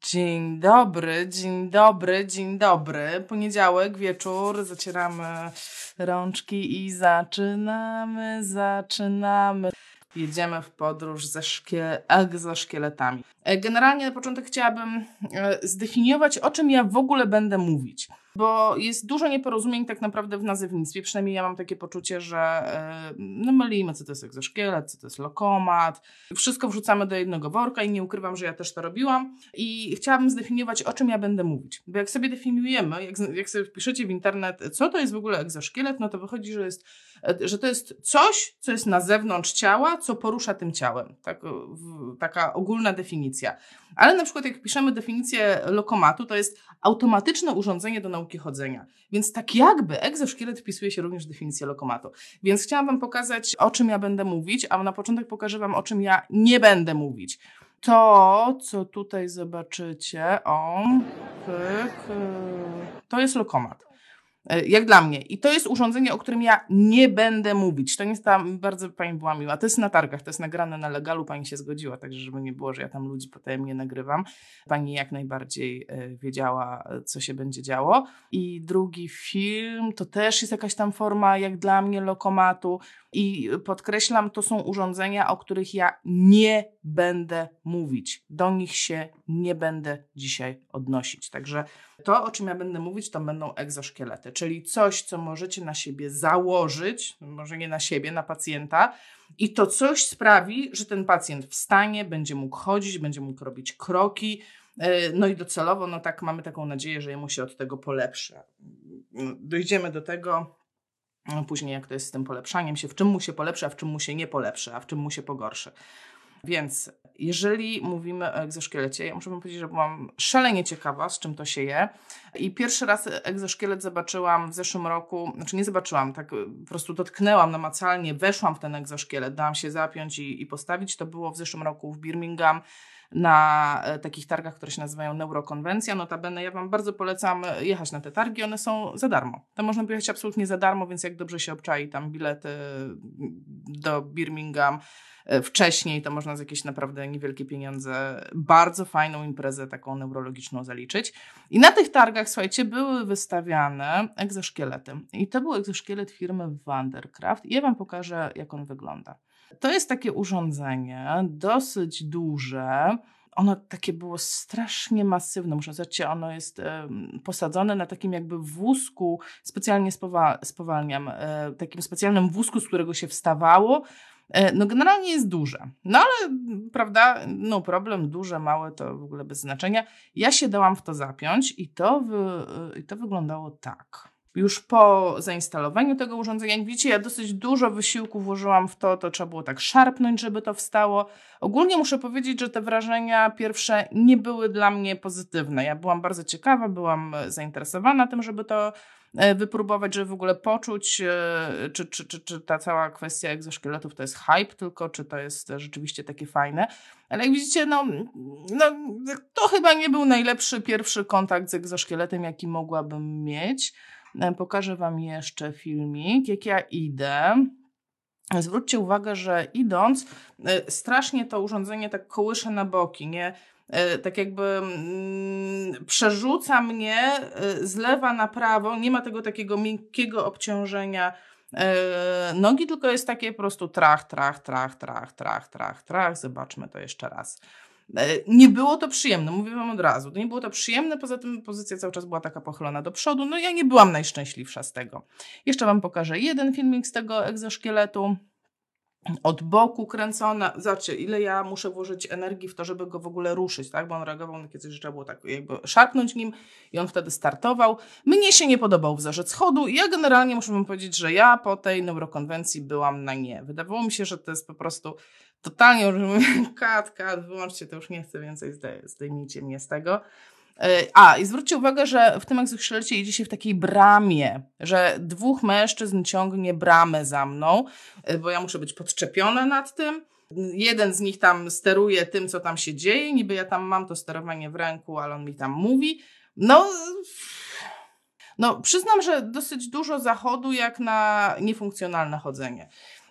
Dzień dobry, dzień dobry, dzień dobry. Poniedziałek, wieczór, zacieramy rączki i zaczynamy, zaczynamy. Jedziemy w podróż ze szkie- egzoszkieletami. E, Generalnie na początek chciałabym e, zdefiniować, o czym ja w ogóle będę mówić. Bo jest dużo nieporozumień tak naprawdę w nazewnictwie. Przynajmniej ja mam takie poczucie, że e, no mylimy, co to jest egzoszkielet, co to jest lokomat. Wszystko wrzucamy do jednego worka i nie ukrywam, że ja też to robiłam. I chciałabym zdefiniować, o czym ja będę mówić. Bo jak sobie definiujemy, jak, jak sobie wpiszecie w internet, co to jest w ogóle egzoszkielet, no to wychodzi, że, jest, e, że to jest coś, co jest na zewnątrz ciała, co porusza tym ciałem. Tak, e, w, taka ogólna definicja. Ale na przykład jak piszemy definicję lokomatu, to jest automatyczne urządzenie do nauki chodzenia. Więc tak jakby egzoszkielet wpisuje się również w definicję lokomatu. Więc chciałam Wam pokazać, o czym ja będę mówić, a na początek pokażę Wam, o czym ja nie będę mówić. To, co tutaj zobaczycie, o, pyk, y, to jest lokomat. Y, Jak dla mnie. I to jest urządzenie, o którym ja nie będę mówić. To nie jest tam, bardzo pani była miła. To jest na targach, to jest nagrane na legalu, pani się zgodziła, także żeby nie było, że ja tam ludzi potajemnie nagrywam. Pani jak najbardziej y, wiedziała, y, co się będzie działo. I drugi film to też jest jakaś tam forma, jak dla mnie, lokomatu. I podkreślam, to są urządzenia, o których ja nie będę mówić. Do nich się nie będę dzisiaj odnosić. Także to, o czym ja będę mówić, to będą egzoszkielety, czyli coś, co możecie na siebie założyć, może nie na siebie, na pacjenta, i to coś sprawi, że ten pacjent wstanie, będzie mógł chodzić, będzie mógł robić kroki. e, No i docelowo, no tak, mamy taką nadzieję, że jemu się od tego polepszy. No, Dojdziemy do tego no, później, jak to jest z tym polepszaniem się, w czym mu się polepszy, a w czym mu się nie polepszy, a w czym mu się pogorszy. Więc jeżeli mówimy o egzoszkielecie, ja muszę wam powiedzieć, że byłam szalenie ciekawa, z czym to się je. I pierwszy raz egzoszkielet zobaczyłam w zeszłym roku, znaczy nie zobaczyłam, tak po prostu dotknęłam namacalnie, weszłam w ten egzoszkielet, dałam się zapiąć i, i postawić. To było w zeszłym roku w Birmingham na e, takich targach, które się nazywają Neurokonwencja. Notabene ja Wam bardzo polecam e, jechać na te targi, one są za darmo. Tam można pojechać absolutnie za darmo, więc jak dobrze się obczai tam bilety do Birmingham e, wcześniej, to można za jakieś naprawdę niewielkie pieniądze bardzo fajną imprezę taką neurologiczną zaliczyć. I na tych targach, słuchajcie, były wystawiane egzoszkielety. I to był egzoszkielet firmy Vandercraft. I ja Wam pokażę, jak on wygląda. To jest takie urządzenie, dosyć duże. Ono takie było strasznie masywne. Muszę zobaczyć, ono jest posadzone na takim jakby wózku, specjalnie spowa- spowalniam, e, takim specjalnym wózku, z którego się wstawało. E, No generalnie jest duże. No ale, m, prawda, no problem, duże, małe, to w ogóle bez znaczenia. Ja się dałam w to zapiąć i to, wy, i to wyglądało tak. Już po zainstalowaniu tego urządzenia, jak widzicie, ja dosyć dużo wysiłku włożyłam w to, to trzeba było tak szarpnąć, żeby to wstało. Ogólnie muszę powiedzieć, że te wrażenia pierwsze nie były dla mnie pozytywne. Ja byłam bardzo ciekawa, byłam e, zainteresowana tym, żeby to e, wypróbować, żeby w ogóle poczuć, e, czy, czy, czy, czy ta cała kwestia egzoszkieletów to jest hype tylko, czy to jest rzeczywiście takie fajne. Ale jak widzicie, no, no to chyba nie był najlepszy pierwszy kontakt z egzoszkieletem, jaki mogłabym mieć. E, Pokażę Wam jeszcze filmik, jak ja idę. Zwróćcie uwagę, że idąc, e, strasznie to urządzenie tak kołysze na boki, nie? E, Tak jakby mm, przerzuca mnie z lewa na prawo, nie ma tego takiego miękkiego obciążenia nogi, tylko jest takie po prostu trach, trach, trach, trach, trach, trach, trach. Zobaczmy to jeszcze raz. E, Nie było to przyjemne, mówię wam od razu. Nie było to przyjemne, poza tym pozycja cały czas była taka pochylona do przodu. No ja nie byłam najszczęśliwsza z tego. Jeszcze wam pokażę jeden filmik z tego egzoszkieletu. Od boku kręcona. Zobaczcie, ile ja muszę włożyć energii w to, żeby go w ogóle ruszyć, tak? Bo on reagował na takie coś, że trzeba było tak jakby szarpnąć nim i on wtedy startował. Mnie się nie podobał wzorzec schodu i ja generalnie muszę wam powiedzieć, że ja po tej neurokonwencji byłam na nie. Wydawało mi się, że to jest po prostu totalnie już mówię, kat, kat, wyłączcie, to już nie chcę więcej, zdej- zdejmijcie mnie z tego. E, A, i zwróćcie uwagę, że w tym egzoszkielecie jedzie się w takiej bramie, że dwóch mężczyzn ciągnie bramę za mną, e, bo ja muszę być podczepiona nad tym. Jeden z nich tam steruje tym, co tam się dzieje, niby ja tam mam to sterowanie w ręku, ale on mi tam mówi. No, no przyznam, że dosyć dużo zachodu jak na niefunkcjonalne chodzenie.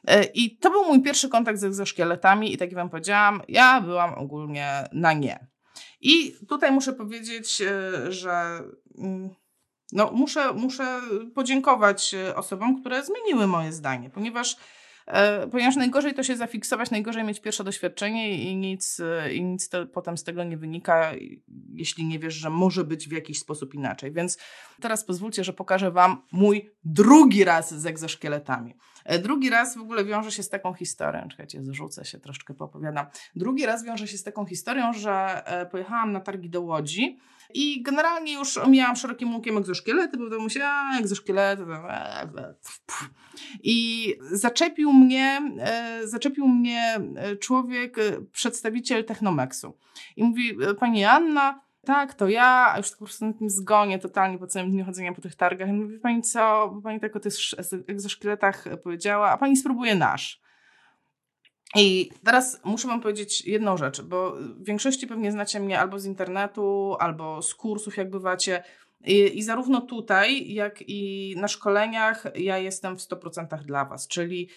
E, I to był mój pierwszy kontakt z egzoszkieletami i tak jak wam powiedziałam, ja byłam ogólnie na nie. I tutaj muszę powiedzieć, że mm, no, muszę, muszę podziękować osobom, które zmieniły moje zdanie, ponieważ E, ponieważ najgorzej to się zafiksować, najgorzej mieć pierwsze doświadczenie i nic, e, i nic to, potem z tego nie wynika, jeśli nie wiesz, że może być w jakiś sposób inaczej. Więc teraz pozwólcie, że pokażę Wam mój drugi raz z egzoszkieletami. E, drugi raz w ogóle wiąże się z taką historią, czekajcie, zrzucę się, troszkę poopowiadam. Drugi raz wiąże się z taką historią, że pojechałam na targi do Łodzi i generalnie już omijałam szerokim łukiem egzoszkielety, bo to się, a egzoszkielety. I zaczepił mnie, e, zaczepił mnie e, człowiek, e, przedstawiciel Technomexu. I mówi, pani Anna, tak, to ja, już tak po prostu na tym zgonie totalnie po całym dniu chodzenia po tych targach. I mówi, pani co, bo pani tak o tych egzoszkieletach powiedziała, a pani spróbuje nasz. I teraz muszę Wam powiedzieć jedną rzecz, bo w większości pewnie znacie mnie albo z internetu, albo z kursów, jak bywacie. I, I, zarówno tutaj, jak i na szkoleniach ja jestem w 100% dla Was, czyli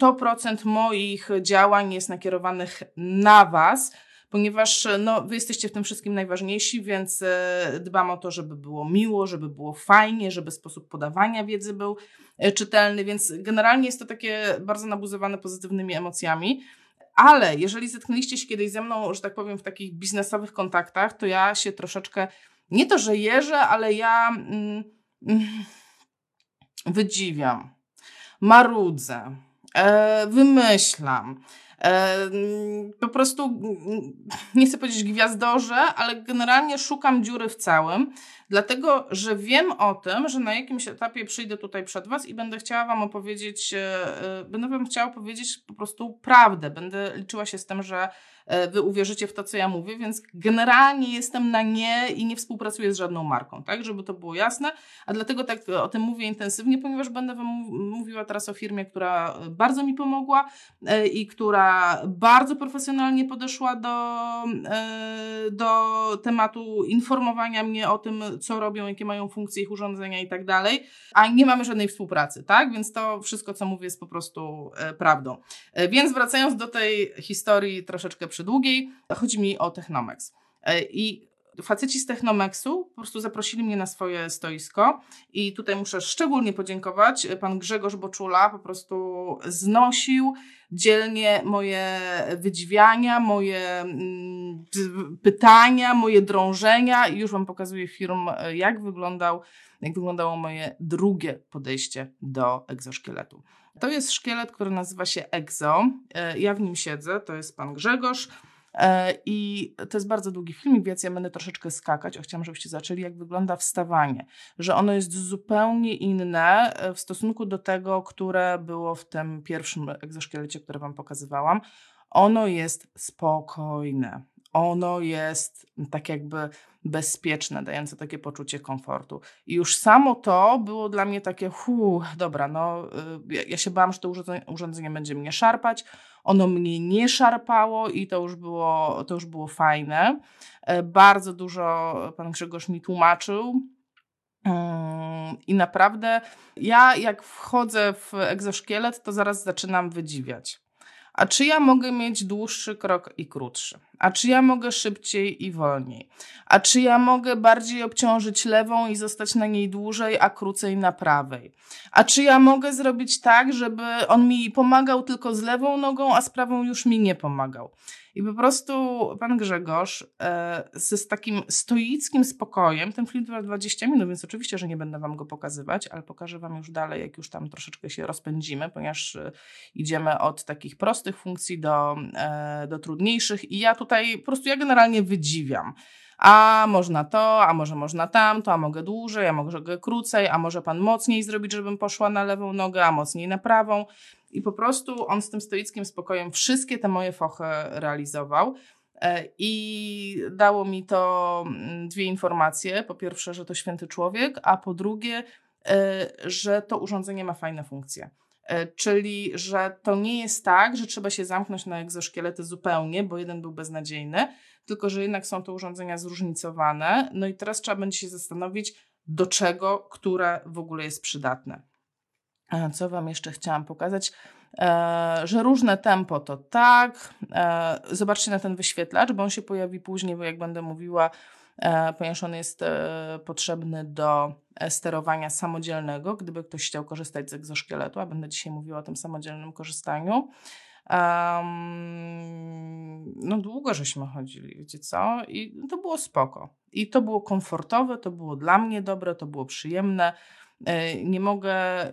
100% moich działań jest nakierowanych na Was, ponieważ no, Wy jesteście w tym wszystkim najważniejsi, więc e, dbam o to, żeby było miło, żeby było fajnie, żeby sposób podawania wiedzy był e, czytelny, więc generalnie jest to takie bardzo nabuzowane pozytywnymi emocjami. Ale jeżeli zetknęliście się kiedyś ze mną, że tak powiem, w takich biznesowych kontaktach, to ja się troszeczkę nie to, że jeżę, ale ja mm, mm, wydziwiam, marudzę, e, wymyślam. Po prostu, nie chcę powiedzieć gwiazdorze, ale generalnie szukam dziury w całym, dlatego że wiem o tym, że na jakimś etapie przyjdę tutaj przed Was i będę chciała Wam opowiedzieć, e, e, będę Wam chciała powiedzieć po prostu prawdę. Będę liczyła się z tym, że wy uwierzycie w to, co ja mówię, więc generalnie jestem na nie i nie współpracuję z żadną marką, tak, żeby to było jasne, a dlatego tak o tym mówię intensywnie, ponieważ będę wam mówiła teraz o firmie, która bardzo mi pomogła e, i która bardzo profesjonalnie podeszła do, e, do tematu informowania mnie o tym, co robią, jakie mają funkcje ich urządzenia i tak dalej, a nie mamy żadnej współpracy, tak, więc to wszystko, co mówię jest po prostu prawdą. Więc wracając do tej historii troszeczkę przydługiej. Chodzi mi o Technomex. E, I faceci z Technomexu po prostu zaprosili mnie na swoje stoisko i tutaj muszę szczególnie podziękować. Pan Grzegorz Boczula po prostu znosił dzielnie moje wydziwiania, moje mm, pytania, moje drążenia i już Wam pokazuję film, e, jak wyglądał jak wyglądało moje drugie podejście do egzoszkieletu. To jest szkielet, który nazywa się Exo. E, ja w nim siedzę, to jest pan Grzegorz. E, I to jest bardzo długi film, więc ja będę troszeczkę skakać. O, chciałam, żebyście zaczęli, jak wygląda wstawanie. Że ono jest zupełnie inne e, w stosunku do tego, które było w tym pierwszym egzoszkielecie, które Wam pokazywałam. Ono jest spokojne. Ono jest tak jakby bezpieczne, dające takie poczucie komfortu. I już samo to było dla mnie takie, hu, dobra, no y, ja, ja się bałam, że to urządzenie, urządzenie będzie mnie szarpać. Ono mnie nie szarpało i to już było, to już było fajne. E, bardzo dużo pan Grzegorz mi tłumaczył. Mm, I naprawdę ja, jak wchodzę w egzoszkielet, to zaraz zaczynam wydziwiać. A czy ja mogę mieć dłuższy krok i krótszy? A czy ja mogę szybciej i wolniej? A czy ja mogę bardziej obciążyć lewą i zostać na niej dłużej, a krócej na prawej? A czy ja mogę zrobić tak, żeby on mi pomagał tylko z lewą nogą, a z prawą już mi nie pomagał? I po prostu pan Grzegorz e, z takim stoickim spokojem, ten film trwa 20 minut, więc oczywiście, że nie będę wam go pokazywać, ale pokażę wam już dalej, jak już tam troszeczkę się rozpędzimy, ponieważ e, idziemy od takich prostych funkcji do, e, do trudniejszych i ja tutaj po prostu ja generalnie wydziwiam a można to, a może można tamto, a mogę dłużej, a mogę krócej, a może pan mocniej zrobić, żebym poszła na lewą nogę, a mocniej na prawą. I po prostu on z tym stoickim spokojem wszystkie te moje fochy realizował. E, I dało mi to mm, dwie informacje. Po pierwsze, że to święty człowiek, a po drugie, e, że to urządzenie ma fajne funkcje. E, czyli, że to nie jest tak, że trzeba się zamknąć na egzoszkielety zupełnie, bo jeden był beznadziejny, tylko że jednak są to urządzenia zróżnicowane. No i teraz trzeba będzie się zastanowić, do czego, które w ogóle jest przydatne. Co Wam jeszcze chciałam pokazać? E, że różne tempo to tak. E, zobaczcie na ten wyświetlacz, bo on się pojawi później, bo jak będę mówiła, e, ponieważ on jest potrzebny do sterowania samodzielnego, gdyby ktoś chciał korzystać z egzoszkieletu, a będę dzisiaj mówiła o tym samodzielnym korzystaniu. Um, no długo żeśmy chodzili, wiecie co? I to było spoko. I to było komfortowe, to było dla mnie dobre, to było przyjemne. E, nie mogę, e,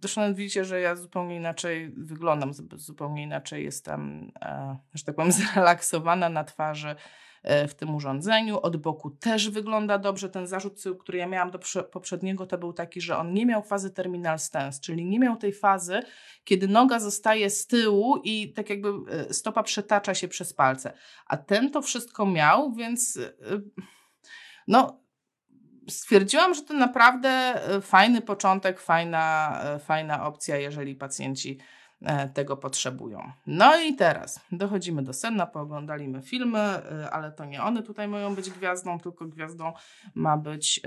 zresztą nawet widzicie, że ja zupełnie inaczej wyglądam, zupełnie inaczej jestem, e, że tak powiem, zrelaksowana na twarzy w tym urządzeniu. Od boku też wygląda dobrze. Ten zarzut, który ja miałam do poprzedniego, to był taki, że on nie miał fazy terminal stance, czyli nie miał tej fazy, kiedy noga zostaje z tyłu i tak jakby stopa przetacza się przez palce. A ten to wszystko miał, więc no stwierdziłam, że to naprawdę e, fajny początek, fajna, e, fajna opcja, jeżeli pacjenci e, tego potrzebują. No i teraz dochodzimy do sedna, pooglądaliśmy filmy, ale to nie one tutaj mają być gwiazdą, tylko gwiazdą ma być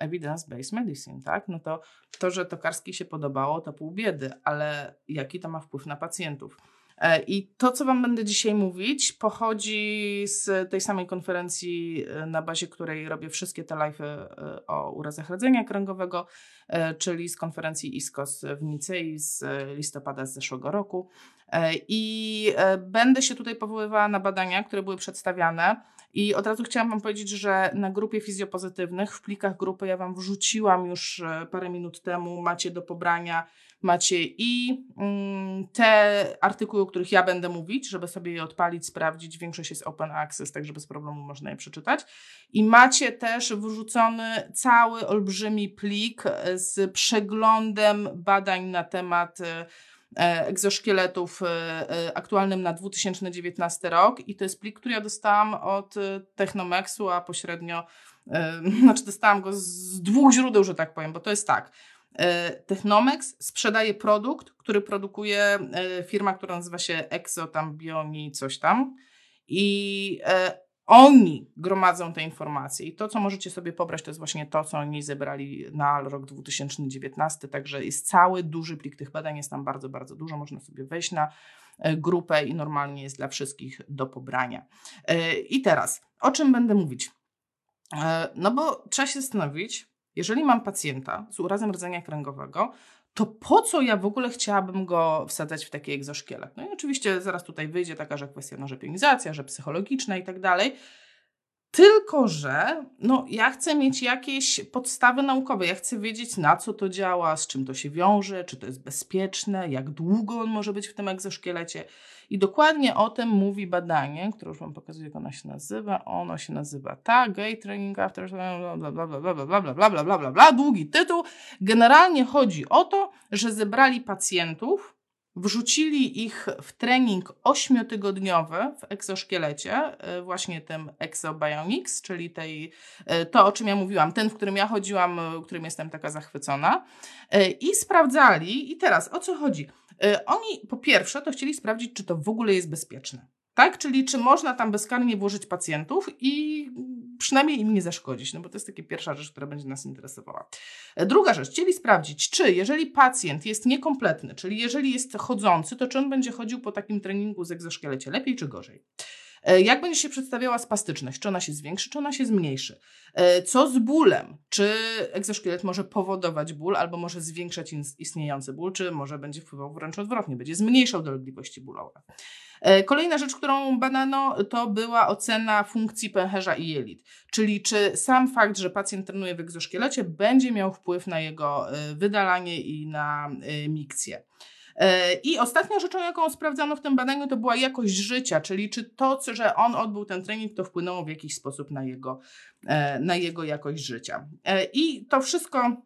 evidence-based medicine, tak? No to to, że Tokarski się podobało, to pół biedy, ale jaki to ma wpływ na pacjentów? E, I to, co Wam będę dzisiaj mówić, pochodzi z tej samej konferencji, e, na bazie której robię wszystkie te live e, o urazach rdzenia kręgowego, czyli z konferencji ISKOS w Nicei z listopada z zeszłego roku. I będę się tutaj powoływała na badania, które były przedstawiane. I od razu chciałam Wam powiedzieć, że na grupie fizjopozytywnych, w plikach grupy ja Wam wrzuciłam już parę minut temu, macie do pobrania macie i mm, te artykuły, o których ja będę mówić, żeby sobie je odpalić, sprawdzić. Większość jest open access, tak żeby z problemu można je przeczytać. I macie też wrzucony cały olbrzymi plik z przeglądem badań na temat e, egzoszkieletów e, e, aktualnym na 2019 rok i to jest plik, który ja dostałam od Technomexu, a pośrednio, znaczy dostałam go z dwóch źródeł, że tak powiem, bo to jest tak. E, Technomex sprzedaje produkt, który produkuje e, firma, która nazywa się Exo tam Bioni coś tam i e, oni gromadzą te informacje i to, co możecie sobie pobrać, to jest właśnie to, co oni zebrali na rok 2019, także jest cały duży plik tych badań, jest tam bardzo, bardzo dużo, można sobie wejść na grupę i normalnie jest dla wszystkich do pobrania. I teraz, o czym będę mówić? No bo trzeba się zastanowić, jeżeli mam pacjenta z urazem rdzenia kręgowego, to po co ja w ogóle chciałabym go wsadzać w taki egzoszkielet? No i oczywiście zaraz tutaj wyjdzie taka, że kwestia no, że pionizacja, że psychologiczna i tak dalej. Tylko, że no, ja chcę mieć jakieś podstawy naukowe. Ja chcę wiedzieć, na co to działa, z czym to się wiąże, czy to jest bezpieczne, jak długo on może być w tym egzoszkielecie. I dokładnie o tym mówi badanie, które już Wam pokazuję, jak ono się nazywa. Ono się nazywa tak, Gay Training After bla bla bla bla bla bla bla bla bla bla bla długi tytuł. Generalnie chodzi o to, że zebrali pacjentów, wrzucili ich w trening ośmiotygodniowy w egzoszkielecie, właśnie tym Exobionics, czyli tej, to, o czym ja mówiłam, ten, w którym ja chodziłam, którym jestem taka zachwycona, i sprawdzali, i teraz o co chodzi? Y, oni po pierwsze to chcieli sprawdzić, czy to w ogóle jest bezpieczne. Tak? Czyli czy można tam bezkarnie włożyć pacjentów i przynajmniej im nie zaszkodzić, no bo to jest taka pierwsza rzecz, która będzie nas interesowała. E, druga rzecz, chcieli sprawdzić, czy jeżeli pacjent jest niekompletny, czyli jeżeli jest chodzący, to czy on będzie chodził po takim treningu z egzoszkielecie lepiej czy gorzej. E, jak będzie się przedstawiała spastyczność? Czy ona się zwiększy, czy ona się zmniejszy? E, co z bólem? Czy egzoszkielet może powodować ból, albo może zwiększać istniejący ból, czy może będzie wpływał wręcz odwrotnie, będzie zmniejszał dolegliwości bólowe? E, kolejna rzecz, którą badano, to była ocena funkcji pęcherza i jelit, czyli czy sam fakt, że pacjent trenuje w egzoszkielecie, będzie miał wpływ na jego wydalanie i na mikcję. E, I ostatnią rzeczą, jaką sprawdzano w tym badaniu, to była jakość życia, czyli czy to, że on odbył ten trening, to wpłynęło w jakiś sposób na jego, e, na jego jakość życia. E, I to wszystko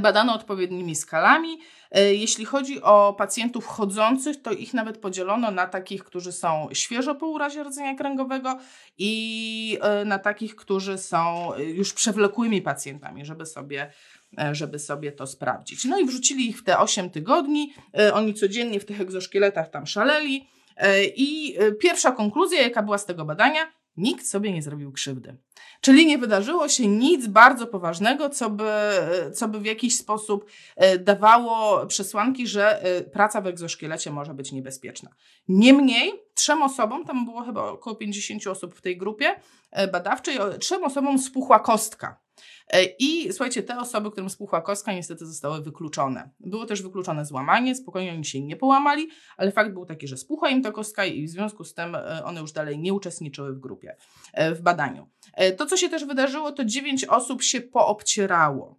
badano odpowiednimi skalami. Jeśli chodzi o pacjentów chodzących, to ich nawet podzielono na takich, którzy są świeżo po urazie rdzenia kręgowego i na takich, którzy są już przewlekłymi pacjentami, żeby sobie E, żeby sobie to sprawdzić. No i wrzucili ich w te 8 tygodni. E, oni codziennie w tych egzoszkieletach tam szaleli. E, I pierwsza konkluzja, jaka była z tego badania, nikt sobie nie zrobił krzywdy. Czyli nie wydarzyło się nic bardzo poważnego, co by, co by w jakiś sposób e, dawało przesłanki, że e, praca w egzoszkielecie może być niebezpieczna. Niemniej, trzem osobom, tam było chyba około 50 osób w tej grupie e, badawczej, trzem osobom spuchła kostka. E, I słuchajcie, te osoby, którym spuchła kostka, niestety zostały wykluczone. Było też wykluczone złamanie, spokojnie oni się nie połamali, ale fakt był taki, że spuchła im ta kostka i w związku z tym e, one już dalej nie uczestniczyły w grupie, e, w badaniu. To, co się też wydarzyło, to dziewięć osób się poobcierało.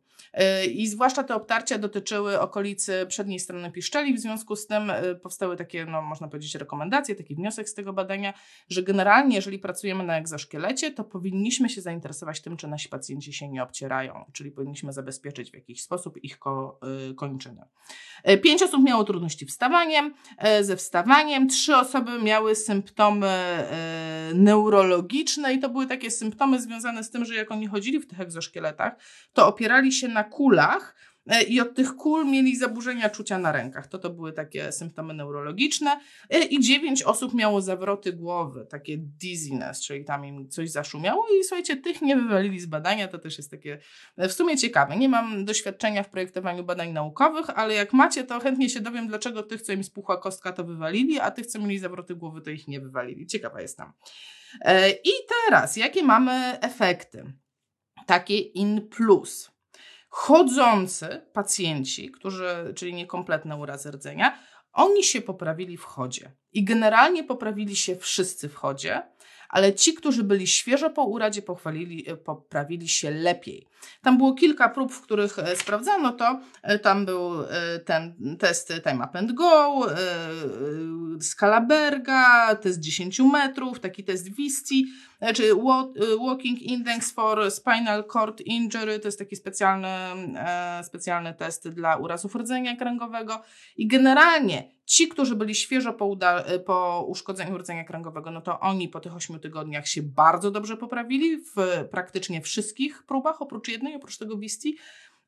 I zwłaszcza te obtarcia dotyczyły okolicy przedniej strony piszczeli, w związku z tym e, powstały takie, no, można powiedzieć, rekomendacje, taki wniosek z tego badania, że generalnie, jeżeli pracujemy na egzoszkielecie, to powinniśmy się zainteresować tym, czy nasi pacjenci się nie obcierają, czyli powinniśmy zabezpieczyć w jakiś sposób ich ko y, kończyny. E, pięć osób miało trudności wstawaniem, e, ze wstawaniem, trzy osoby miały symptomy neurologiczne i to były takie symptomy związane z tym, że jak oni chodzili w tych egzoszkieletach, to opierali się na kulach e, i od tych kul mieli zaburzenia czucia na rękach. To to były takie symptomy neurologiczne e, i dziewięć osób miało zawroty głowy, takie dizziness, czyli tam im coś zaszumiało i słuchajcie, tych nie wywalili z badania, to też jest takie e, w sumie ciekawe. Nie mam doświadczenia w projektowaniu badań naukowych, ale jak macie, to chętnie się dowiem, dlaczego tych, co im spuchła kostka, to wywalili, a tych, co mieli zawroty głowy, to ich nie wywalili. Ciekawa jestem. I teraz, jakie mamy efekty? Takie in plus chodzący pacjenci, którzy, czyli niekompletne urazy rdzenia, oni się poprawili w chodzie. I generalnie poprawili się wszyscy w chodzie ale ci, którzy byli świeżo po uradzie, pochwalili, poprawili się lepiej. Tam było kilka prób, w których e, sprawdzano to. E, tam był ten test Time Up and Go, skala Berga, test 10 metrów, taki test Visti, czy Walking Index for Spinal Cord Injury, to jest taki specjalny, specjalny test dla urazów rdzenia kręgowego. I generalnie Ci, którzy byli świeżo po, uda- po uszkodzeniu rdzenia kręgowego, no to oni po tych 8 tygodniach się bardzo dobrze poprawili w praktycznie wszystkich próbach, oprócz jednej, oprócz tego Wisti.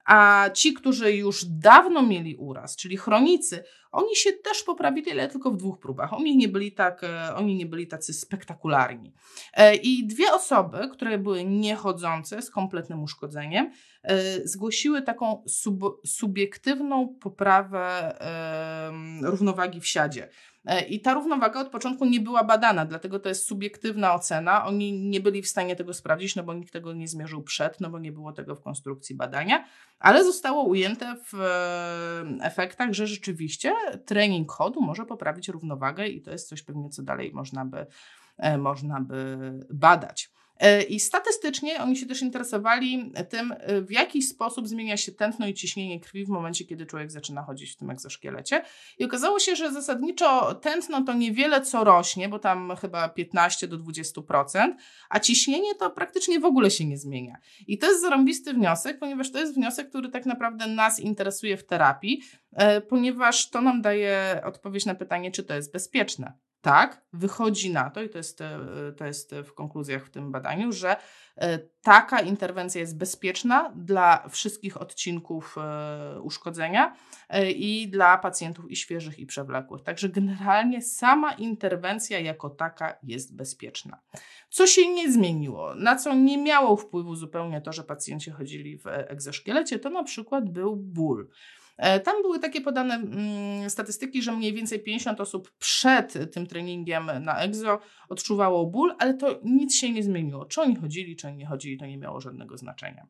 A ci, którzy już dawno mieli uraz, czyli chronicy, oni się też poprawili, ale tylko w dwóch próbach. Oni nie byli, tak, e, oni nie byli tacy spektakularni. E, I dwie osoby, które były niechodzące z kompletnym uszkodzeniem, e, zgłosiły taką sub, subiektywną poprawę równowagi w siadzie. E, I ta równowaga od początku nie była badana, dlatego to jest subiektywna ocena. Oni nie byli w stanie tego sprawdzić, no bo nikt tego nie zmierzył przed, no bo nie było tego w konstrukcji badania, ale zostało ujęte w e, efektach, że rzeczywiście trening chodu może poprawić równowagę i to jest coś pewnie, co dalej można by, e, można by badać. E, I statystycznie oni się też interesowali tym, e, w jaki sposób zmienia się tętno i ciśnienie krwi w momencie, kiedy człowiek zaczyna chodzić w tym egzoszkielecie. I okazało się, że zasadniczo tętno to niewiele co rośnie, bo tam chyba 15 do 20%, a ciśnienie to praktycznie w ogóle się nie zmienia. I to jest zarąbisty wniosek, ponieważ to jest wniosek, który tak naprawdę nas interesuje w terapii, e, ponieważ to nam daje odpowiedź na pytanie, czy to jest bezpieczne tak, wychodzi na to, i to jest, e, to jest w konkluzjach w tym badaniu, że e, taka interwencja jest bezpieczna dla wszystkich odcinków e, uszkodzenia i dla pacjentów i świeżych, i przewlekłych. Także generalnie sama interwencja jako taka jest bezpieczna. Co się nie zmieniło, na co nie miało wpływu zupełnie to, że pacjenci chodzili w egzoszkielecie, to na przykład był ból. E, tam były takie podane mm, statystyki, że mniej więcej 50 osób przed tym treningiem na EXO odczuwało ból, ale to nic się nie zmieniło. Czy oni chodzili, czy nie chodzili, to nie miało żadnego znaczenia.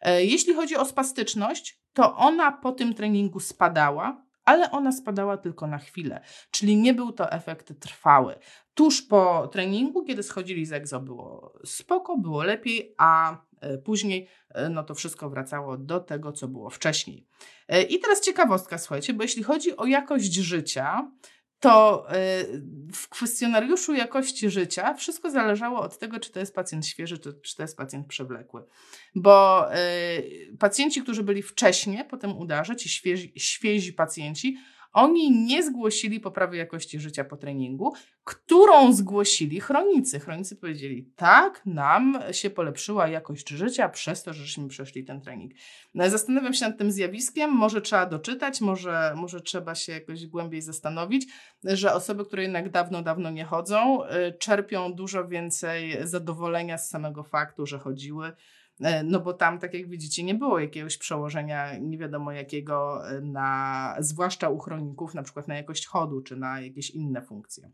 E, jeśli chodzi o spastyczność, to ona po tym treningu spadała, ale ona spadała tylko na chwilę, czyli nie był to efekt trwały. Tuż po treningu, kiedy schodzili z EXO, było spoko, było lepiej, a później e, no to wszystko wracało do tego, co było wcześniej. E, I teraz ciekawostka, słuchajcie, bo jeśli chodzi o jakość życia, to w kwestionariuszu jakości życia wszystko zależało od tego, czy to jest pacjent świeży, czy to jest pacjent przewlekły. Bo pacjenci, którzy byli wcześniej po tym udarze, ci świezi, świezi pacjenci, Oni nie zgłosili poprawy jakości życia po treningu, którą zgłosili chronicy. Chronicy powiedzieli, tak, nam się polepszyła jakość życia przez to, żeśmy przeszli ten trening. No, zastanawiam się nad tym zjawiskiem, może trzeba doczytać, może, może trzeba się jakoś głębiej zastanowić, że osoby, które jednak dawno, dawno nie chodzą, y, czerpią dużo więcej zadowolenia z samego faktu, że chodziły, no bo tam, tak jak widzicie, nie było jakiegoś przełożenia nie wiadomo jakiego e, na, zwłaszcza u chroników, na przykład na jakość chodu, czy na jakieś inne funkcje.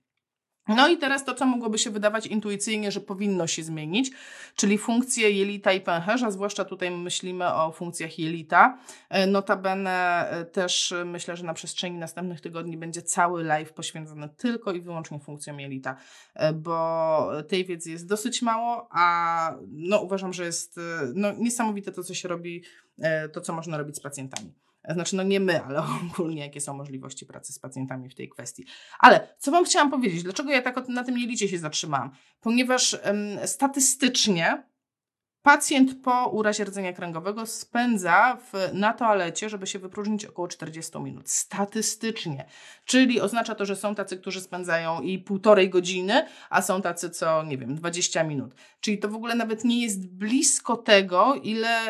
No i teraz to, co mogłoby się wydawać intuicyjnie, że powinno się zmienić, czyli funkcje jelita i pęcherza, zwłaszcza tutaj myślimy o funkcjach jelita. E, notabene e, też myślę, że na przestrzeni następnych tygodni będzie cały live poświęcony tylko i wyłącznie funkcjom jelita, e, bo tej wiedzy jest dosyć mało, a no uważam, że jest no, niesamowite to, co się robi, to, co można robić z pacjentami. Znaczy, no nie my, ale ogólnie jakie są możliwości pracy z pacjentami w tej kwestii. Ale co Wam chciałam powiedzieć? Dlaczego ja tak na tym jelicie się zatrzymałam? Ponieważ statystycznie Pacjent po urazie rdzenia kręgowego spędza w, na toalecie, żeby się wypróżnić około 40 minut. Statystycznie. Czyli oznacza to, że są tacy, którzy spędzają i półtorej godziny, a są tacy, co nie wiem, 20 minut. Czyli to w ogóle nawet nie jest blisko tego, ile,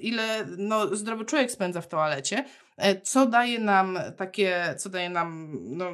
ile no, zdrowy człowiek spędza w toalecie e, co daje nam takie, co daje nam no,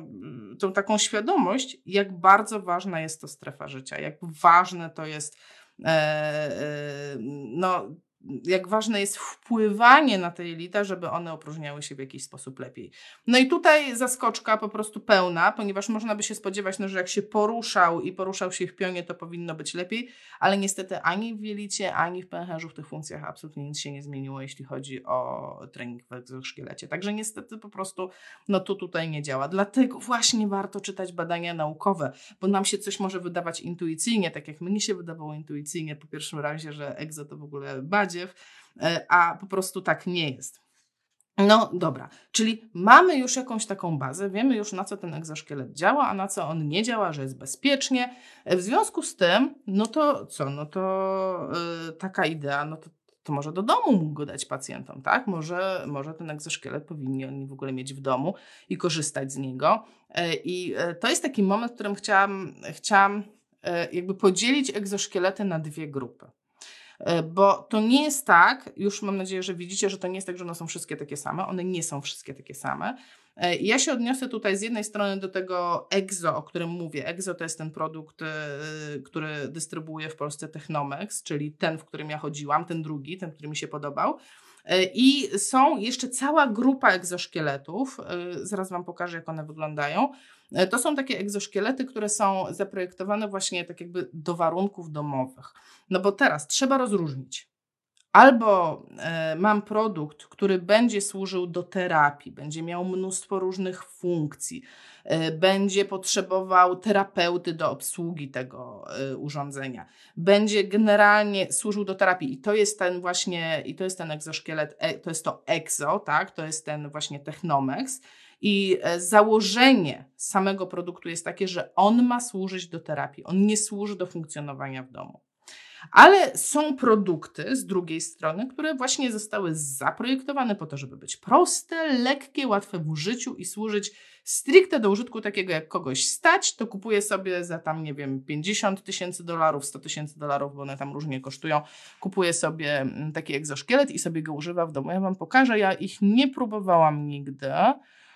tą taką świadomość, jak bardzo ważna jest to strefa życia, jak ważne to jest no, jak ważne jest wpływanie na te jelita, żeby one opróżniały się w jakiś sposób lepiej. No i tutaj zaskoczka po prostu pełna, ponieważ można by się spodziewać, no, że jak się poruszał i poruszał się w pionie, to powinno być lepiej, ale niestety ani w jelicie, ani w pęcherzu w tych funkcjach absolutnie nic się nie zmieniło, jeśli chodzi o trening w egzoszkielecie. Także niestety po prostu no tu tutaj nie działa. Dlatego właśnie warto czytać badania naukowe, bo nam się coś może wydawać intuicyjnie, tak jak mnie się wydawało intuicyjnie po pierwszym razie, że egzo to w ogóle badzie, badziew, e, a po prostu tak nie jest. No dobra, czyli mamy już jakąś taką bazę, wiemy już na co ten egzoszkielet działa, a na co on nie działa, że jest bezpiecznie. E, w związku z tym, no to co, no to yy, taka idea, no to, to może do domu mógł go dać pacjentom, tak? Może, może ten egzoszkielet powinni oni w ogóle mieć w domu i korzystać z niego. Yy, I yy, to jest taki moment, w którym chciałam, chciałam jakby podzielić egzoszkielety na dwie grupy. E, bo to nie jest tak, już mam nadzieję, że widzicie, że to nie jest tak, że one są wszystkie takie same, one nie są wszystkie takie same. E, ja się odniosę tutaj z jednej strony do tego EXO, o którym mówię. EXO to jest ten produkt, e, który dystrybuuje w Polsce Technomex, czyli ten, w którym ja chodziłam, ten drugi, ten, który mi się podobał. I są jeszcze cała grupa egzoszkieletów, zaraz Wam pokażę, jak one wyglądają. To są takie egzoszkielety, które są zaprojektowane właśnie tak jakby do warunków domowych. No bo teraz trzeba rozróżnić. Albo e, mam produkt, który będzie służył do terapii, będzie miał mnóstwo różnych funkcji, e, będzie potrzebował terapeuty do obsługi tego e, urządzenia, będzie generalnie służył do terapii i to jest ten właśnie, i to jest ten egzoszkielet, to jest to EXO, tak, to jest ten właśnie Technomex i założenie samego produktu jest takie, że on ma służyć do terapii, on nie służy do funkcjonowania w domu. Ale są produkty z drugiej strony, które właśnie zostały zaprojektowane po to, żeby być proste, lekkie, łatwe w użyciu i służyć stricte do użytku takiego, jak kogoś stać, to kupuje sobie za tam, nie wiem, 50 tysięcy dolarów, 100 tysięcy dolarów, bo one tam różnie kosztują, kupuje sobie mm, taki egzoszkielet i sobie go używa w domu. Ja Wam pokażę, ja ich nie próbowałam nigdy.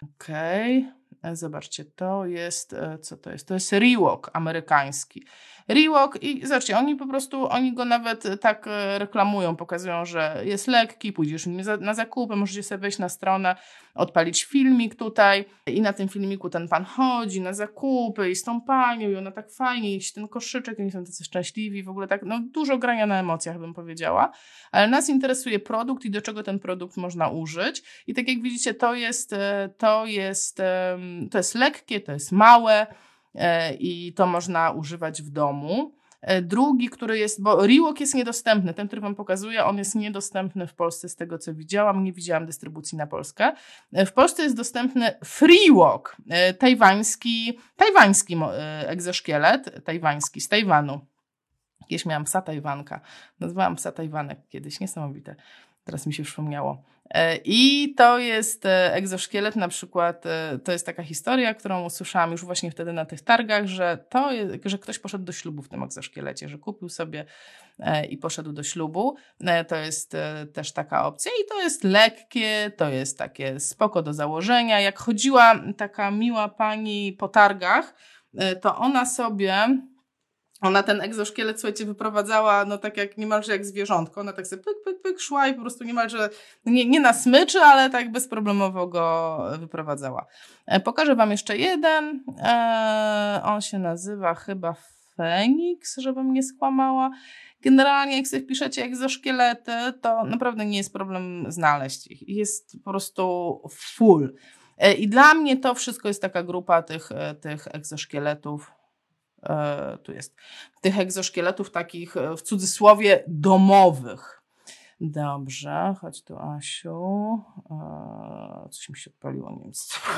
Okej. Okay. E, zobaczcie, to jest, e, co to jest? To jest Rewalk amerykański. Rewalk i zobaczcie, oni po prostu, oni go nawet tak e, reklamują, pokazują, że jest lekki, pójdziesz na zakupy, możecie sobie wejść na stronę, odpalić filmik tutaj i na tym filmiku ten pan chodzi na zakupy i z tą panią i ona tak fajnie jeść ten koszyczek, oni są tacy szczęśliwi, w ogóle tak, no dużo grania na emocjach bym powiedziała, ale nas interesuje produkt i do czego ten produkt można użyć. I tak jak widzicie, to jest, to jest to jest lekkie, to jest małe e, i to można używać w domu. E, drugi, który jest, bo Rewalk jest niedostępny, ten, który Wam pokazuję, on jest niedostępny w Polsce z tego, co widziałam, nie widziałam dystrybucji na Polskę. E, w Polsce jest dostępny Freewalk, tajwański, tajwański egzoszkielet, tajwański, z Tajwanu. Kiedyś miałam psa Tajwanka, nazwałam psa Tajwanek kiedyś, niesamowite, teraz mi się przypomniało. E, I to jest e, egzoszkielet, na przykład, e, to jest taka historia, którą usłyszałam już właśnie wtedy na tych targach, że to że ktoś poszedł do ślubu w tym egzoszkielecie, że kupił sobie i poszedł do ślubu. To jest też taka opcja i to jest lekkie, to jest takie spoko do założenia. Jak chodziła taka miła pani po targach, to ona sobie ona ten egzoszkielet, słuchajcie, wyprowadzała, no tak jak niemalże jak zwierzątko. Ona tak sobie pyk, pyk, pyk szła i po prostu niemalże, nie, nie na smyczy, ale tak bezproblemowo go wyprowadzała. E, pokażę Wam jeszcze jeden. E, on się nazywa chyba Feniks, żebym nie skłamała. Generalnie, jak sobie wpiszecie egzoszkielety, to naprawdę nie jest problem znaleźć ich. Jest po prostu full. E, I dla mnie to wszystko jest taka grupa tych, tych egzoszkieletów E, tu jest, tych egzoszkieletów takich e, w cudzysłowie domowych. Dobrze, chodź tu Asiu. E, coś mi się odpaliło, nie wiem co to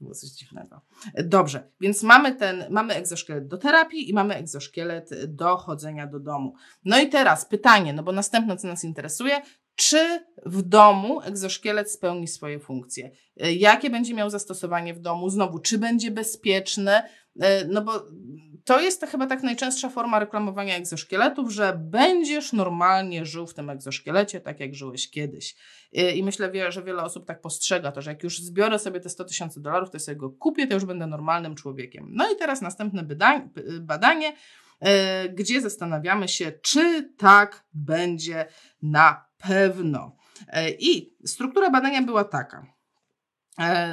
było coś dziwnego. Dobrze, więc mamy ten, mamy egzoszkielet do terapii i mamy egzoszkielet do chodzenia do domu. No i teraz pytanie, no bo następne co nas interesuje, czy w domu egzoszkielet spełni swoje funkcje? Jakie będzie miał zastosowanie w domu? Znowu, czy będzie bezpieczny? E, no bo to jest to chyba tak najczęstsza forma reklamowania egzoszkieletów, że będziesz normalnie żył w tym egzoszkielecie, tak jak żyłeś kiedyś. E, I myślę, że wiele osób tak postrzega to, że jak już zbiorę sobie te 100 tysięcy dolarów, to sobie go kupię, to już będę normalnym człowiekiem. No i teraz następne badanie, e, gdzie zastanawiamy się, czy tak będzie na pewno. I struktura badania była taka.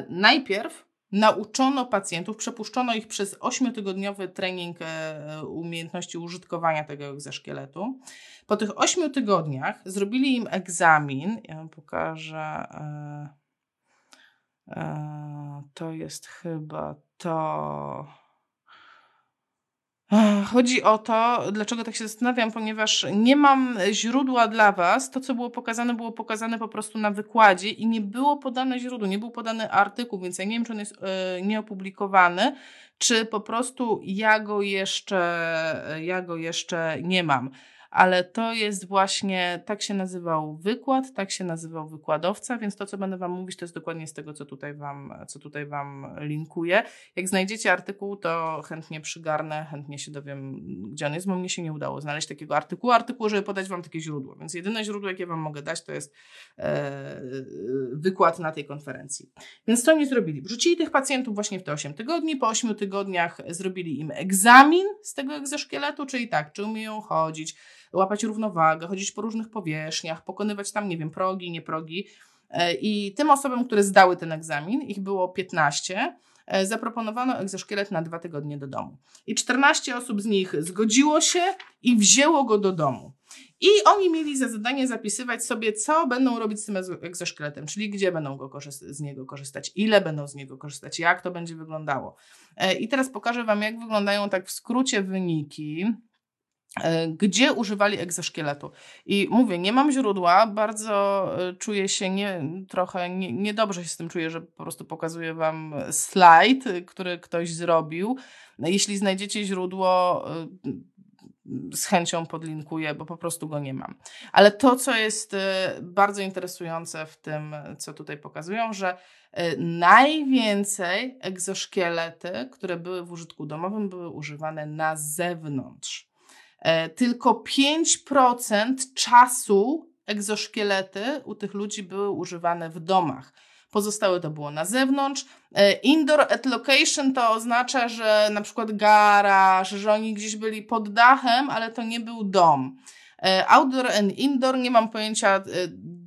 Najpierw nauczono pacjentów, przepuszczono ich przez 8-tygodniowy trening e, umiejętności użytkowania tego egzoszkieletu. Po tych 8 tygodniach zrobili im egzamin. Ja wam pokażę. E, e, to jest chyba to. Chodzi o to, dlaczego tak się zastanawiam, ponieważ nie mam źródła dla Was. To, co było pokazane, było pokazane po prostu na wykładzie i nie było podane źródło, nie był podany artykuł, więc ja nie wiem, czy on jest y, nieopublikowany, czy po prostu ja go jeszcze, ja go jeszcze nie mam ale to jest właśnie, tak się nazywał wykład, tak się nazywał wykładowca, więc to, co będę Wam mówić, to jest dokładnie z tego, co tutaj Wam, co tutaj wam linkuję. Jak znajdziecie artykuł, to chętnie przygarnę, chętnie się dowiem, gdzie on jest, bo mnie się nie udało znaleźć takiego artykułu, artykułu, żeby podać Wam takie źródło, więc jedyne źródło, jakie Wam mogę dać, to jest e, wykład na tej konferencji. Więc co oni zrobili? Wrzucili tych pacjentów właśnie w te 8 tygodni, po 8 tygodniach zrobili im egzamin z tego egzoszkieletu, czyli tak, czy umieją chodzić, łapać równowagę, chodzić po różnych powierzchniach, pokonywać tam, nie wiem, progi, nie progi. E, I tym osobom, które zdały ten egzamin, ich było 15, e, zaproponowano egzoszkielet na dwa tygodnie do domu. I 14 osób z nich zgodziło się i wzięło go do domu. I oni mieli za zadanie zapisywać sobie, co będą robić z tym egzoszkieletem, czyli gdzie będą go z niego korzystać, ile będą z niego korzystać, jak to będzie wyglądało. E, I teraz pokażę Wam, jak wyglądają tak w skrócie wyniki. E, gdzie używali egzoszkieletu. I mówię, nie mam źródła, bardzo e, czuję się nie, trochę nie, niedobrze się z tym czuję, że po prostu pokazuję Wam slajd, który ktoś zrobił. Jeśli znajdziecie źródło, e, z chęcią podlinkuję, bo po prostu go nie mam. Ale to, co jest bardzo interesujące w tym, co tutaj pokazują, że najwięcej egzoszkielety, które były w użytku domowym, były używane na zewnątrz. E, tylko 5% czasu egzoszkielety u tych ludzi były używane w domach. Pozostałe to było na zewnątrz. E, indoor at location to oznacza, że na przykład garaż, że oni gdzieś byli pod dachem, ale to nie był dom. E, outdoor and indoor, nie mam pojęcia,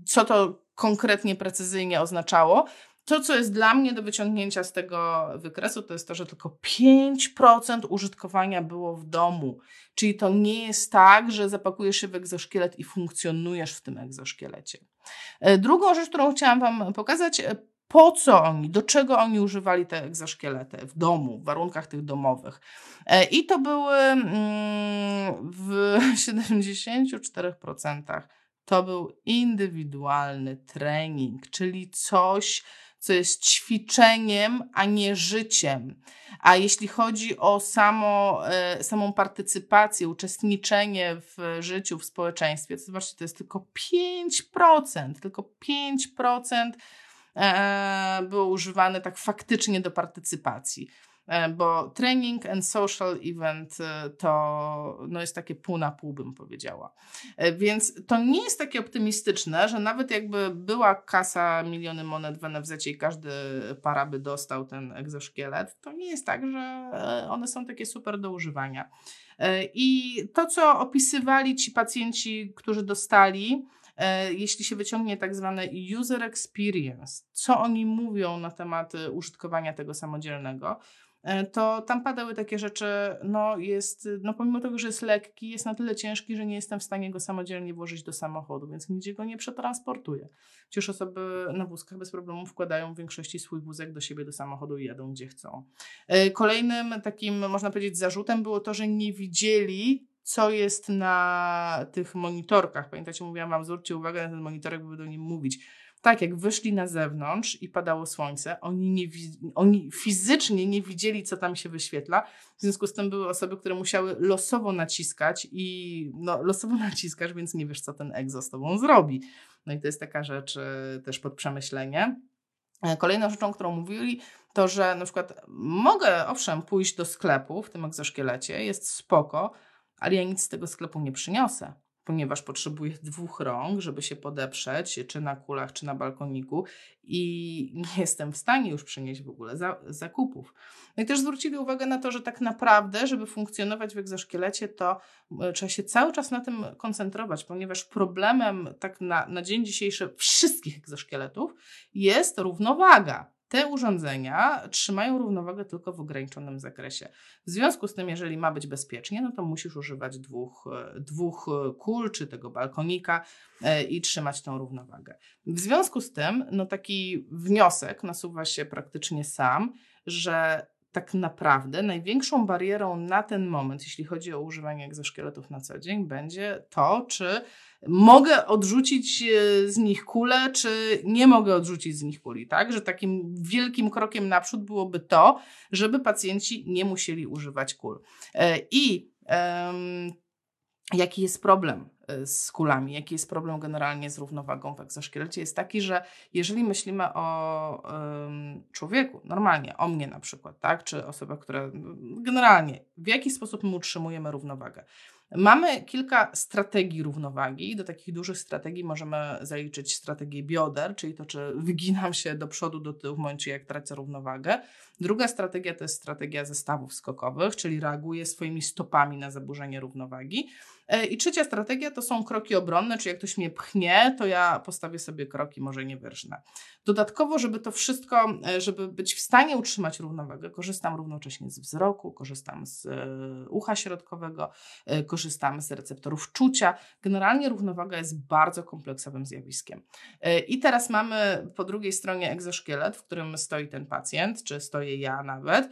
co to konkretnie, precyzyjnie oznaczało. To, co jest dla mnie do wyciągnięcia z tego wykresu, to jest to, że tylko 5% użytkowania było w domu. Czyli to nie jest tak, że zapakujesz się w egzoszkielet i funkcjonujesz w tym egzoszkielecie. E, drugą rzecz, którą chciałam Wam pokazać, e, po co oni, do czego oni używali te egzoszkielety w domu, w warunkach tych domowych. E, I to były mm, w 74% to był indywidualny trening, czyli coś, co jest ćwiczeniem, a nie życiem. A jeśli chodzi o samo, e, samą partycypację, uczestniczenie w życiu, w społeczeństwie, to zobaczcie, to jest tylko 5%, tylko 5% e, było używane tak faktycznie do partycypacji. E, bo training and social event e, to no jest takie pół na pół, bym powiedziała. E, więc to nie jest takie optymistyczne, że nawet jakby była kasa miliony monet w NFZ i każdy para by dostał ten egzoszkielet, to nie jest tak, że one są takie super do używania. I to, co opisywali ci pacjenci, którzy dostali, jeśli się wyciągnie tak zwane user experience, co oni mówią na temat użytkowania tego samodzielnego, to tam padały takie rzeczy, no jest, no pomimo tego, że jest lekki, jest na tyle ciężki, że nie jestem w stanie go samodzielnie włożyć do samochodu, więc nigdzie go nie przetransportuję. Przecież osoby na wózkach bez problemu wkładają w większości swój wózek do siebie, do samochodu i jadą gdzie chcą. E, kolejnym takim, można powiedzieć, zarzutem było to, że nie widzieli co jest na tych monitorkach. Pamiętacie, mówiłam wam, zwróćcie uwagę na ten monitorek, by do nim mówić tak jak wyszli na zewnątrz i padało słońce, oni, nie, oni fizycznie nie widzieli, co tam się wyświetla. W związku z tym były osoby, które musiały losowo naciskać i no, losowo naciskasz, więc nie wiesz, co ten egzo z tobą zrobi. No i to jest taka rzecz e, też pod przemyślenie. E, kolejną rzeczą, którą mówili, to że na przykład mogę, owszem, pójść do sklepu w tym egzoszkielecie, jest spoko, ale ja nic z tego sklepu nie przyniosę ponieważ potrzebuję dwóch rąk, żeby się podeprzeć, czy na kulach, czy na balkoniku i nie jestem w stanie już przynieść w ogóle za, zakupów. No i też zwrócili uwagę na to, że tak naprawdę, żeby funkcjonować w egzoszkielecie, to e, trzeba się cały czas na tym koncentrować, ponieważ problemem tak na, na dzień dzisiejszy wszystkich egzoszkieletów jest równowaga te urządzenia trzymają równowagę tylko w ograniczonym zakresie. W związku z tym, jeżeli ma być bezpiecznie, no to musisz używać dwóch, e, dwóch e, kul czy tego balkonika e, i trzymać tą równowagę. W związku z tym, no taki wniosek nasuwa się praktycznie sam, że tak naprawdę największą barierą na ten moment, jeśli chodzi o używanie egzoszkieletów na co dzień, będzie to, czy mogę odrzucić e, z nich kulę, czy nie mogę odrzucić z nich kuli, tak? Że takim wielkim krokiem naprzód byłoby to, żeby pacjenci nie musieli używać kul. E, I um, jaki jest problem? Y, z kulami. Jaki jest problem generalnie z równowagą w egzoszkielecie? Jest taki, że jeżeli myślimy o człowieku, normalnie, o mnie na przykład, tak, czy osobach, które generalnie, w jaki sposób my utrzymujemy równowagę? Mamy kilka strategii równowagi. Do takich dużych strategii możemy zaliczyć strategię bioder, czyli to, czy wyginam się do przodu, do tyłu w momencie, jak tracę równowagę. Druga strategia to jest strategia zestawów skokowych, czyli reaguję swoimi stopami na zaburzenie równowagi. E, I trzecia strategia to są kroki obronne, czyli jak ktoś mnie pchnie, to ja postawię sobie kroki może niewyrżne. Dodatkowo, żeby to wszystko, e, żeby być w stanie utrzymać równowagę, korzystam równocześnie z wzroku, korzystam z e, ucha środkowego, korzystam z receptorów czucia. Generalnie równowaga jest bardzo kompleksowym zjawiskiem. I teraz mamy po drugiej stronie egzoszkielet, w którym stoi ten pacjent, czy ja nawet.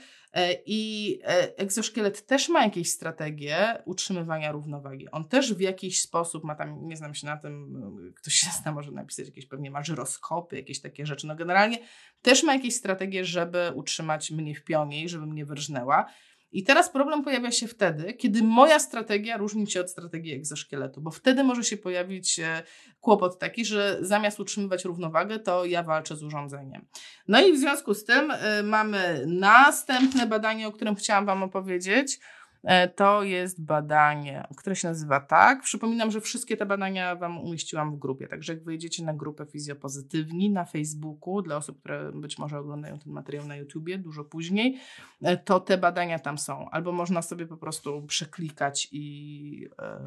I egzoszkielet też ma jakieś strategie utrzymywania równowagi. On też w jakiś sposób ma tam, nie znam się na tym, ktoś się zna, może napisać jakieś pewnie ma żyroskopy, jakieś takie rzeczy. No generalnie też ma jakieś strategie, żeby utrzymać mnie w pionie i żeby mnie wyrżnęła. I teraz problem pojawia się wtedy, kiedy moja strategia różni się od strategii egzoszkieletu, bo wtedy może się pojawić e, kłopot taki, że zamiast utrzymywać równowagę, to ja walczę z urządzeniem. No i w związku z tym y, mamy następne badanie, o którym chciałam Wam opowiedzieć. E, to jest badanie, które się nazywa tak. Przypominam, że wszystkie te badania Wam umieściłam w grupie, także jak wyjdziecie na grupę Fizjopozytywni na Facebooku, dla osób, które być może oglądają ten materiał na YouTubie dużo później, e, to te badania tam są. Albo można sobie po prostu przeklikać i e,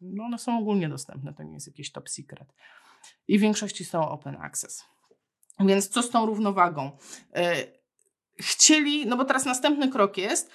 no one są ogólnie dostępne, to nie jest jakiś top secret. I w większości są open access. Więc co z tą równowagą? Chcieli, no bo teraz następny krok jest,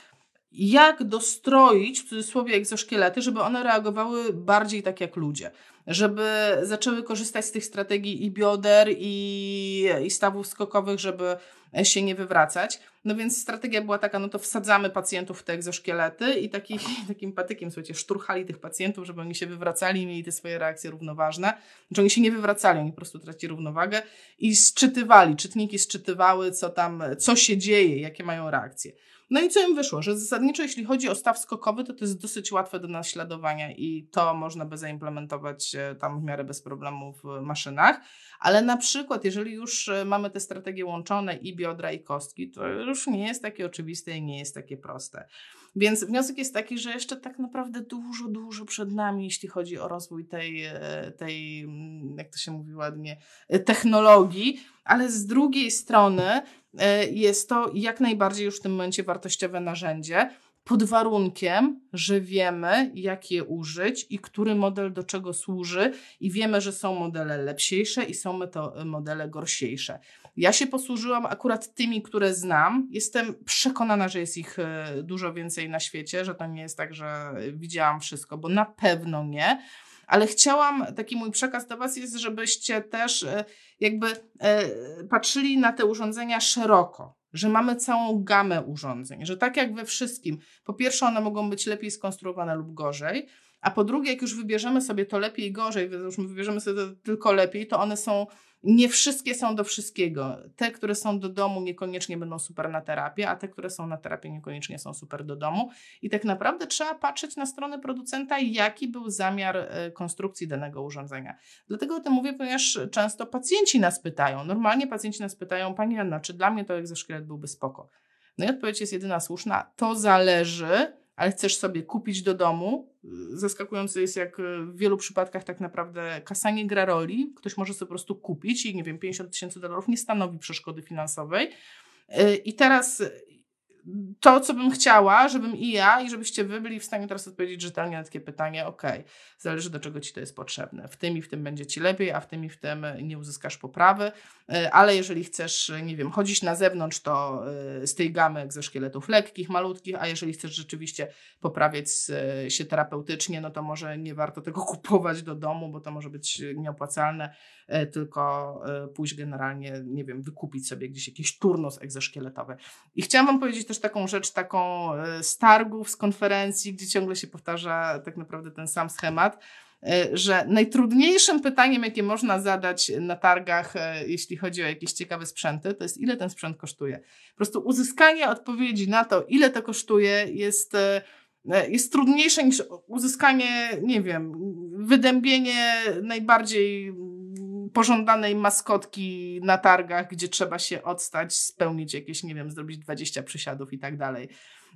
jak dostroić, w cudzysłowie, egzoszkielety, żeby one reagowały bardziej tak jak ludzie. Żeby zaczęły korzystać z tych strategii i bioder, i, i stawów skokowych, żeby e, się nie wywracać. No więc strategia była taka, no to wsadzamy pacjentów w te egzoszkielety i taki, takim patykiem, słuchajcie, szturchali tych pacjentów, żeby oni się wywracali i mieli te swoje reakcje równoważne. Znaczy oni się nie wywracali, oni po prostu tracili równowagę i sczytywali, czytniki sczytywały, co tam, co się dzieje, jakie mają reakcje. No i co im wyszło? Że zasadniczo, jeśli chodzi o staw skokowy, to to jest dosyć łatwe do naśladowania i to można by zaimplementować e, tam w miarę bez problemu w maszynach. Ale na przykład, jeżeli już e, mamy te strategie łączone i biodra, i kostki, to już nie jest takie oczywiste i nie jest takie proste. Więc wniosek jest taki, że jeszcze tak naprawdę dużo, dużo przed nami, jeśli chodzi o rozwój tej, e, tej mm, jak to się mówi ładnie, technologii, ale z drugiej strony E, jest to jak najbardziej już w tym momencie wartościowe narzędzie, pod warunkiem, że wiemy, jak je użyć i który model do czego służy, i wiemy, że są modele lepsiejsze i są to modele gorsiejsze. Ja się posłużyłam akurat tymi, które znam. Jestem przekonana, że jest ich e, dużo więcej na świecie, że to nie jest tak, że widziałam wszystko, bo na pewno nie ale chciałam, taki mój przekaz do Was jest, żebyście też e, jakby e, patrzyli na te urządzenia szeroko, że mamy całą gamę urządzeń, że tak jak we wszystkim, po pierwsze one mogą być lepiej skonstruowane lub gorzej, a po drugie, jak już wybierzemy sobie to lepiej, gorzej, już wybierzemy sobie to tylko lepiej, to one są nie wszystkie są do wszystkiego. Te, które są do domu, niekoniecznie będą super na terapię, a te, które są na terapię, niekoniecznie są super do domu. I tak naprawdę trzeba patrzeć na stronę producenta, jaki był zamiar e, konstrukcji danego urządzenia. Dlatego o tym mówię, ponieważ często pacjenci nas pytają. Normalnie pacjenci nas pytają, Pani Anna, czy dla mnie to egzoszkielet byłby spoko? No i odpowiedź jest jedyna słuszna. To zależy ale chcesz sobie kupić do domu. Zaskakujące jest, jak w wielu przypadkach tak naprawdę kasa nie gra roli. Ktoś może sobie po prostu kupić i nie wiem, 50 tysięcy dolarów nie stanowi przeszkody finansowej. Y, I teraz to, co bym chciała, żebym i ja, i żebyście wy byli w stanie teraz odpowiedzieć rzetelnie na takie pytanie, ok, zależy do czego ci to jest potrzebne. W tym i w tym będzie ci lepiej, a w tym i w tym nie uzyskasz poprawy, e, ale jeżeli chcesz, nie wiem, chodzić na zewnątrz, to e, z tej gamy egzoszkieletów lekkich, malutkich, a jeżeli chcesz rzeczywiście poprawiać e, się terapeutycznie, no to może nie warto tego kupować do domu, bo to może być nieopłacalne, tylko pójść generalnie, nie wiem, wykupić sobie gdzieś jakiś turnus egzoszkieletowy. I chciałam wam powiedzieć też też taką rzecz, taką e, z targów, z konferencji, gdzie ciągle się powtarza tak naprawdę ten sam schemat, e, że najtrudniejszym pytaniem, jakie można zadać na targach, e, jeśli chodzi o jakieś ciekawe sprzęty, to jest ile ten sprzęt kosztuje. Po prostu uzyskanie odpowiedzi na to, ile to kosztuje, jest jest trudniejsze niż uzyskanie, nie wiem, wydębienie najbardziej pożądanej maskotki na targach, gdzie trzeba się odstać, spełnić jakieś, nie wiem, zrobić 20 przysiadów i tak dalej.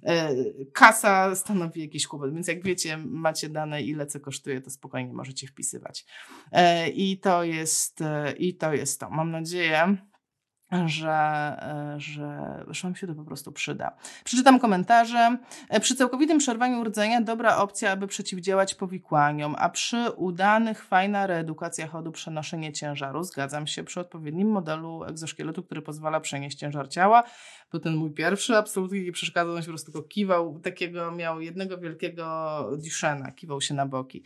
E, kasa stanowi jakiś kłopot, więc jak wiecie, macie dane, ile co kosztuje, to spokojnie możecie wpisywać. E, I to jest, e, i to jest to. Mam nadzieję, że, e, że, Wam się to po prostu przyda. Przeczytam komentarze. E, przy całkowitym przerwaniu rdzenia dobra opcja, aby przeciwdziałać powikłaniom, a przy udanych fajna reedukacja chodu, przenoszenie ciężaru. Zgadzam się przy odpowiednim modelu egzoszkieletu, który pozwala przenieść ciężar ciała. Był ten mój pierwszy, absolutnie nie przeszkadzał, on się po prostu tylko kiwał, takiego miał jednego wielkiego Duchena, kiwał się na boki.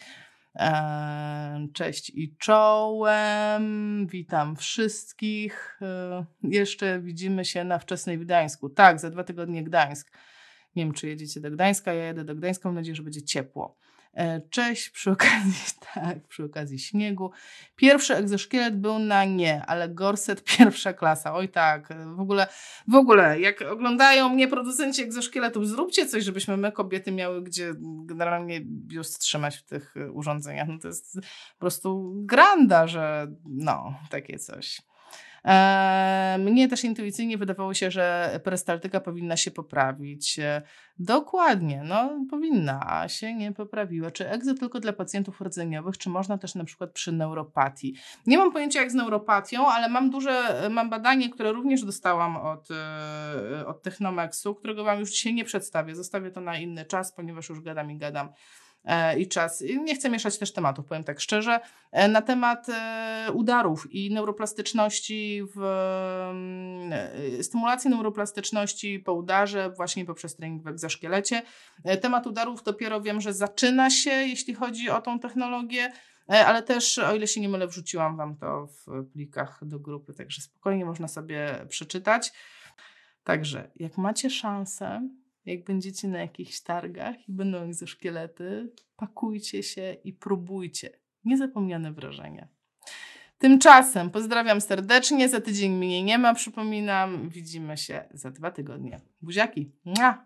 Cześć i czołem, witam wszystkich. E, jeszcze widzimy się na wczesnej Gdańsku. Tak, za dwa tygodnie Gdańsk. Nie wiem, czy jedziecie do Gdańska, ja jedę do Gdańska, mam nadzieję, że będzie ciepło. E, cześć, przy okazji, tak, przy okazji śniegu. Pierwszy egzoszkielet był na nie, ale gorset pierwsza klasa. Oj tak, w ogóle, w ogóle, jak oglądają mnie producenci egzoszkieletów, zróbcie coś, żebyśmy my kobiety miały gdzie generalnie biust trzymać w tych urządzeniach. No to jest po prostu granda, że no, takie coś. E, mnie też intuicyjnie wydawało się, że perystaltyka powinna się poprawić. Dokładnie, no powinna, a się nie poprawiła. Czy egzo tylko dla pacjentów rdzeniowych, czy można też na przykład przy neuropatii? Nie mam pojęcia jak z neuropatią, ale mam duże, mam badanie, które również dostałam od, e, od Technomexu, którego Wam już dzisiaj nie przedstawię. Zostawię to na inny czas, ponieważ już gadam i gadam i czas. Nie chcę mieszać też tematów, powiem tak szczerze. E, na temat e, udarów i neuroplastyczności, w, mm, stymulacji neuroplastyczności po udarze, właśnie poprzez trening w egzoszkielecie. Temat udarów dopiero wiem, że zaczyna się, jeśli chodzi o tą technologię. E, Ale też, o ile się nie mylę, wrzuciłam Wam to w plikach do grupy, także spokojnie można sobie przeczytać. Także, jak macie szansę, jak będziecie na jakichś targach i będą egzoszkielety, pakujcie się i próbujcie. Niezapomniane wrażenie. Tymczasem pozdrawiam serdecznie. Za tydzień mnie nie ma, przypominam. Widzimy się za dwa tygodnie. Buziaki. Mua!